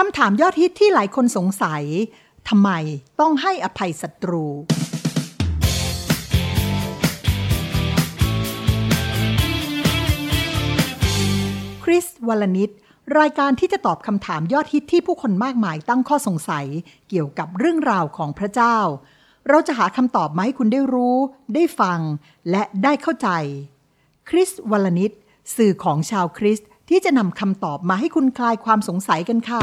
คำถามยอดฮิตที่หลายคนสงสัยทำไมต้องให้อภัยศัตรู คริสวลนิตรายการที่จะตอบคำถามยอดฮิตที่ผู้คนมากมายตั้งข้อสงสัย เกี่ยวกับเรื่องราวของพระเจ้า เราจะหาคำตอบมาให้คุณได้รู้ ได้ฟัง และได้เข้าใจ คริสวลนิตสื่อของชาวคริสต์ ที่จะนำคำตอบมาให้คุณคลายความสงสัยกันค่ะ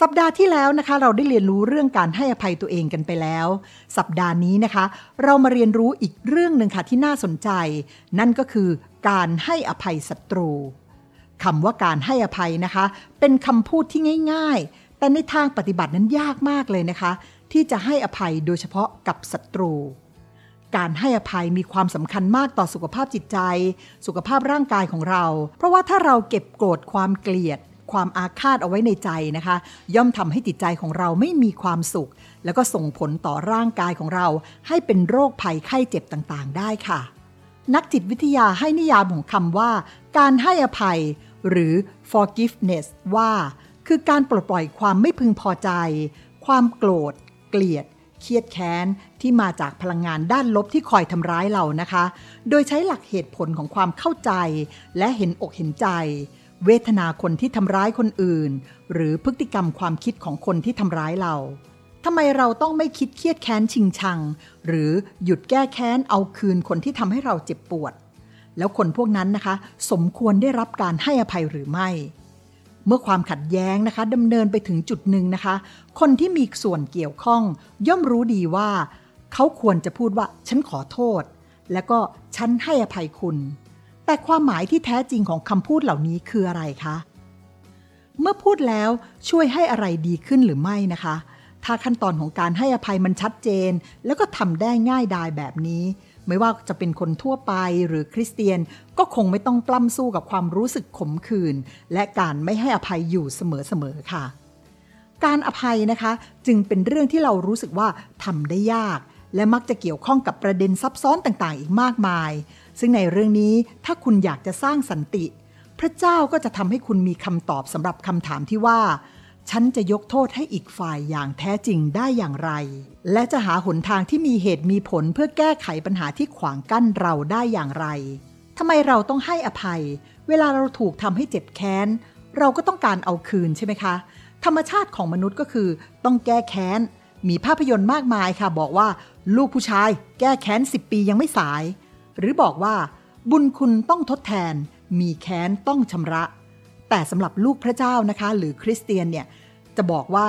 สัปดาห์ที่แล้วนะคะ เราได้เรียนรู้เรื่องการให้อภัยตัวเองกันไปแล้ว สัปดาห์นี้นะคะ เรามาเรียนรู้อีกเรื่องหนึ่งค่ะที่น่าสนใจ นั่นก็คือการให้อภัยศัตรูคำว่าการให้อภัยนะคะ เป็นคำพูดที่ง่าย ๆ แต่ในทางปฏิบัตินั้นยากมากเลยนะคะ ที่จะให้อภัยโดยเฉพาะกับศัตรู การให้อภัยมีความสำคัญมากต่อสุขภาพจิตใจ สุขภาพร่างกายของเรา เพราะว่าถ้าเราเก็บโกรธความเกลียด ความอาฆาตเอาไว้ในใจนะคะ ย่อมทำให้จิตใจของเราไม่มีความสุข แล้วก็ส่งผลต่อร่างกายของเรา ให้เป็นโรคภัยไข้เจ็บต่างๆ ได้ค่ะ นักจิตวิทยาให้นิยามของคำว่า การให้อภัย หรือ forgiveness ว่า คือการปลดปล่อยความไม่พึงพอใจ ความโกรธ เกลียด เครียดแค้นที่มาจากพลังงานด้านลบที่คอยทำร้ายเรานะคะ โดยใช้หลักเหตุผลของความเข้าใจ และเห็นอกเห็นใจ เวทนาคนที่ทำร้ายคนอื่น หรือพฤติกรรมความคิดของคนที่ทำร้ายเราทำไมเราต้องไม่คิดเครียดแค้นชิงชัง หรือหยุดแก้แค้นเอาคืนคนที่ทำให้เราเจ็บปวด แล้วคนพวกนั้นนะคะ สมควรได้รับการให้อภัยหรือไม่ เมื่อความขัดแย้งนะคะดำเนินไปถึงจุดหนึ่งนะคะ คนที่มีส่วนเกี่ยวข้อง ย่อมรู้ดีว่า เขาควรจะพูดว่าฉันขอโทษ แล้วก็ฉันให้อภัยคุณ แต่ความหมายที่แท้จริงของคำพูดเหล่านี้คืออะไรคะ เมื่อพูดแล้วช่วยให้อะไรดีขึ้นหรือไม่นะคะ ถ้าขั้นตอนของการให้อภัยมันชัดเจน แล้วก็ทำได้ง่ายดายแบบนี้ ไม่ว่าจะเป็นคนทั่วไปหรือคริสเตียนก็คงไม่ต้องปล้ำสู้กับความรู้สึกขมขื่นและการไม่ให้อภัยอยู่เสมอๆค่ะ การอภัยนะคะจึงเป็นเรื่องที่เรารู้สึกว่าทำได้ยาก และมักจะเกี่ยวข้องกับประเด็นซับซ้อนต่างๆ อีกมากมาย ซึ่งในเรื่องนี้ถ้าคุณอยากจะสร้างสันติ พระเจ้าก็จะทำให้คุณมีคำตอบสำหรับคำถามที่ว่า ฉันจะยกโทษให้อีกฝ่ายอย่างแท้จริงได้อย่างไร และจะหาหนทางที่มีเหตุมีผลเพื่อแก้ไขปัญหาที่ขวางกั้นเราได้อย่างไรทำไมเราต้องให้อภัย เวลาเราถูกทำให้เจ็บแค้น เราก็ต้องการเอาคืนใช่ไหมคะ ธรรมชาติของมนุษย์ก็คือ ต้องแก้แค้น มีภาพยนตร์มากมายค่ะ บอกว่า ลูกผู้ชาย แก้แค้นสิบปียังไม่สาย หรือบอกว่า บุญคุณต้องทดแทน มีแค้นต้องชำระ แต่สำหรับลูกพระเจ้านะคะ หรือคริสเตียนเนี่ยจะบอกว่า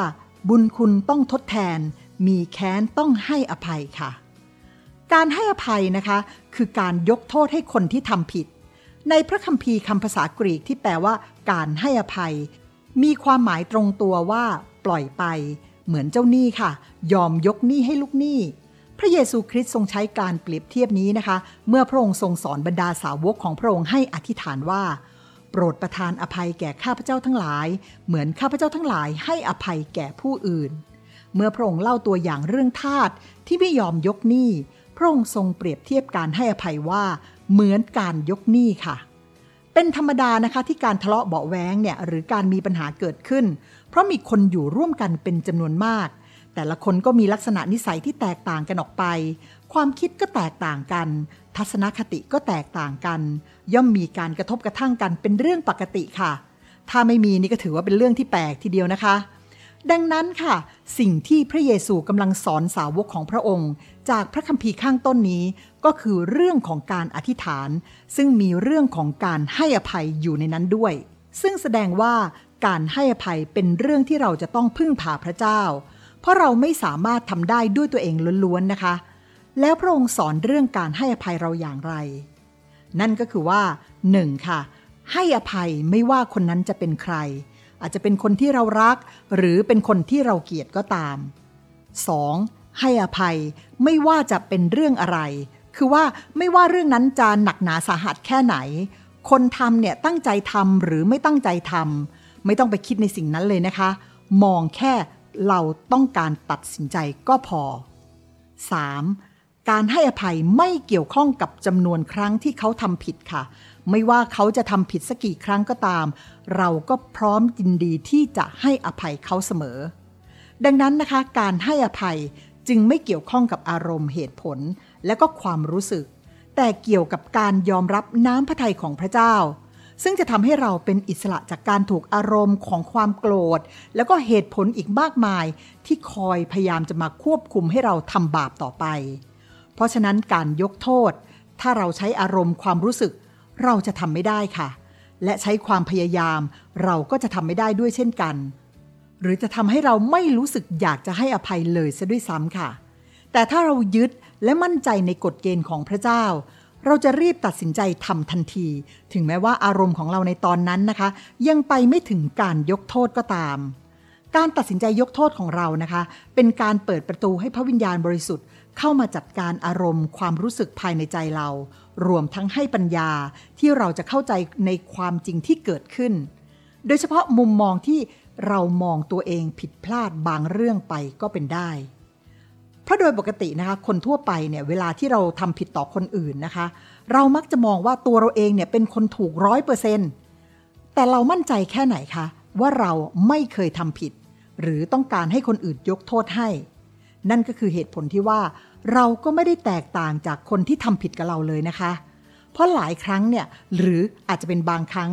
บุญคุณต้องทดแทน มีแค้นต้องให้อภัยค่ะ การให้อภัยนะคะ คือการยกโทษให้คนที่ทำผิด ในพระคัมภีร์คำภาษากรีกที่แปลว่า การให้อภัย มีความหมายตรงตัวว่า ปล่อยไป เหมือนเจ้าหนี้ค่ะ ยอมยกหนี้ให้ลูกหนี้พระเยซูคริสต์ทรงใช้การเปรียบเทียบนี้นะคะ เมื่อพระองค์ทรงสอนบรรดาสาวกของพระองค์ให้อธิษฐานว่า ปรดประทานอภัยแก่ข้าพเจ้าทั้งหลาย เหมือนข้าพเจ้าทั้งหลายให้อภัยแก่ผู้อื่น เมื่อพระองค์เล่าตัวอย่างเรื่องทาสที่ไม่ยอมยกหนี้ พระองค์ทรงเปรียบเทียบการให้อภัยว่า เหมือนการยกหนี้ค่ะ เป็นธรรมดานะคะที่การทะเลาะเบาแวงเนี่ยหรือการมีปัญหาเกิดขึ้น เพราะมีคนอยู่ร่วมกันเป็นจำนวนมาก แต่ละคนก็มีลักษณะนิสัยที่แตกต่างกันออกไป ความคิดก็แตกต่างกัน ทัศนคติก็แตกต่างกัน ย่อมมีการกระทบกระทั่งกันเป็นเรื่องปกติค่ะ ถ้าไม่มีนี่ก็ถือว่าเป็นเรื่องที่แปลกทีเดียวนะคะ ดังนั้นค่ะ สิ่งที่พระเยซูกำลังสอนสาวกของพระองค์ จากพระคัมภีร์ข้างต้นนี้ ก็คือเรื่องของการอธิษฐาน ซึ่งมีเรื่องของการให้อภัยอยู่ในนั้นด้วย ซึ่งแสดงว่าการให้อภัยเป็นเรื่องที่เราจะต้องพึ่งพาพระเจ้า เพราะเราไม่สามารถทำได้ด้วยตัวเองล้วนๆนะคะ แล้วพระองค์สอนเรื่องการให้อภัยเราอย่างไร นั่นก็คือว่า 1. ค่ะ ให้อภัยไม่ว่าคนนั้นจะเป็นใคร อาจจะเป็นคนที่เรารัก หรือเป็นคนที่เราเกลียดก็ตาม 2. ให้อภัยไม่ว่าจะเป็นเรื่องอะไร คือว่าไม่ว่าเรื่องนั้นจะหนักหนาสาหัสแค่ไหน คนทำเนี่ยตั้งใจทำหรือไม่ตั้งใจทำไม่ต้องไปคิดในสิ่งนั้นเลยนะคะ มองแค่เราต้องการตัดสินใจก็พอ 3. การให้อภัยไม่เกี่ยวข้องกับจำนวนครั้งที่เขาทำผิดค่ะ ไม่ว่าเขาจะทำผิดสักกี่ครั้งก็ตาม เราก็พร้อมยินดีที่จะให้อภัยเขาเสมอ ดังนั้นนะคะ การให้อภัยจึงไม่เกี่ยวข้องกับอารมณ์เหตุผล และก็ความรู้สึก แต่เกี่ยวกับการยอมรับน้ำพระทัยของพระเจ้า ซึ่งจะทำให้เราเป็นอิสระจากการถูกอารมณ์ของความโกรธ แล้วก็เหตุผลอีกมากมายที่คอยพยายามจะมาควบคุมให้เราทำบาปต่อไป เพราะฉะนั้นการยกโทษ ถ้าเราใช้อารมณ์ความรู้สึก เราจะทำไม่ได้ค่ะ และใช้ความพยายาม เราก็จะทำไม่ได้ด้วยเช่นกัน หรือจะทำให้เราไม่รู้สึกอยากจะให้อภัยเลยซะด้วยซ้ำค่ะ แต่ถ้าเรายึดและมั่นใจในกฎเกณฑ์ของพระเจ้า เราจะรีบตัดสินใจทำทันที ถึงแม้ว่าอารมณ์ของเราในตอนนั้นนะคะ ยังไปไม่ถึงการยกโทษก็ตามการตัดสินใจยกโทษของเรานะคะ เป็นการเปิดประตูให้พระวิญญาณบริสุทธิ์ เข้ามาจัดการอารมณ์ความรู้สึกภายในใจเรา รวมทั้งให้ปัญญาที่เราจะเข้าใจในความจริงที่เกิดขึ้น โดยเฉพาะมุมมองที่เรามองตัวเองผิดพลาดบางเรื่องไปก็เป็นได้ เพราะโดยปกตินะคะคนทั่วไปเนี่ยเวลาที่เราทำผิดต่อคนอื่นนะคะ เรามักจะมองว่าตัวเราเองเนี่ยเป็นคนถูกร้อยเปอร์เซ็นต์แต่เรามั่นใจแค่ไหนคะว่าเราไม่เคยทำผิด หรือต้องการให้คนอื่นยกโทษให้ นั่นก็คือเหตุผลที่ว่า เราก็ไม่ได้แตกต่างจากคนที่ทำผิดกับเราเลยนะคะ เพราะหลายครั้งเนี่ยหรืออาจจะเป็นบางครั้ง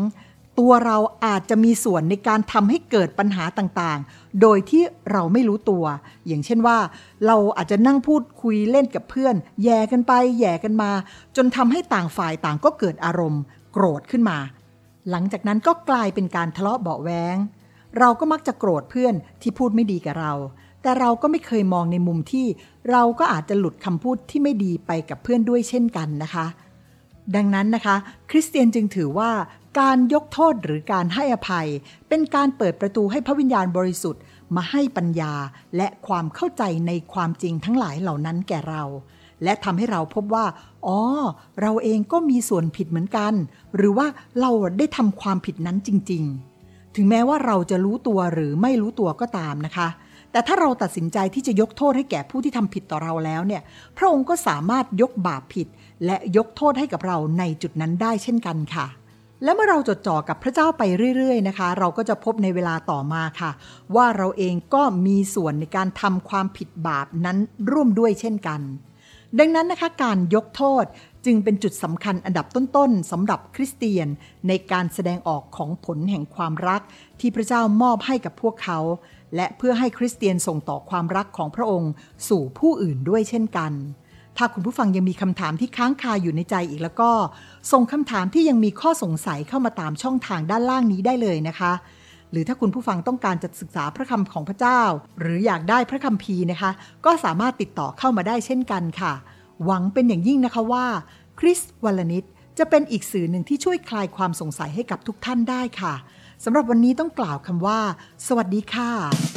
ตัวเราอาจจะมีส่วนในการทำให้เกิดปัญหาต่างๆ โดยที่เราไม่รู้ตัว อย่างเช่นว่า เราอาจจะนั่งพูดคุยเล่นกับเพื่อน แย่กันไปแย่กันมา จนทำให้ต่างฝ่ายต่างก็เกิดอารมณ์ โกรธขึ้นมา หลังจากนั้นก็กลายเป็นการทะเลาะเบาแวงเราก็มักจะโกรธเพื่อนที่พูดไม่ดีกับเรา แต่เราก็ไม่เคยมองในมุมที่เราก็อาจจะหลุดคำพูดที่ไม่ดีไปกับเพื่อนด้วยเช่นกันนะคะ ดังนั้นนะคะ คริสเตียนจึงถือว่าการยกโทษหรือการให้อภัย เป็นการเปิดประตูให้พระวิญญาณบริสุทธิ์ มาให้ปัญญาและความเข้าใจในความจริงทั้งหลายเหล่านั้นแก่เรา และทำให้เราพบว่า อ๋อ เราเองก็มีส่วนผิดเหมือนกัน หรือว่าเราได้ทำความผิดนั้นจริง ๆ ถึงแม้ว่าเราจะรู้ตัวหรือไม่รู้ตัวก็ตามนะคะ แต่ถ้าเราตัดสินใจที่จะยกโทษให้แก่ผู้ที่ทำผิดต่อเราแล้วเนี่ย พระองค์ก็สามารถยกบาปผิด และยกโทษให้กับเราในจุดนั้นได้เช่นกันค่ะ และเมื่อเราจดจ่อกับพระเจ้าไปเรื่อย ๆ นะคะ เราก็จะพบในเวลาต่อมาค่ะ ว่าเราเองก็มีส่วนในการทำความผิดบาปนั้นร่วมด้วยเช่นกัน ดังนั้นนะคะการยกโทษ จึงเป็นจุดสำคัญอันดับต้นๆสำหรับคริสเตียนในการแสดงออกของผลแห่งความรักที่พระเจ้ามอบให้กับพวกเขา และเพื่อให้คริสเตียนส่งต่อความรักของพระองค์ สู่ผู้อื่นด้วยเช่นกัน ถ้าคุณผู้ฟังยังมีคำถามที่ค้างคาอยู่ในใจอีกแล้วก็ ส่งคำถามที่ยังมีข้อสงสัยเข้ามาตามช่องทางด้านล่างนี้ได้เลยนะคะหรือถ้าคุณผู้ฟังต้องการจะศึกษาพระคำของพระเจ้า หรืออยากได้พระคัมภีร์นะคะ ก็สามารถติดต่อเข้ามาได้เช่นกันค่ะ หวังเป็นอย่างยิ่งนะคะว่า คริสวัลนิตจะเป็นอีกสื่อหนึ่งที่ช่วยคลายความสงสัยให้กับทุกท่านได้ค่ะสำหรับวันนี้ต้องกล่าวคำว่า สวัสดีค่ะ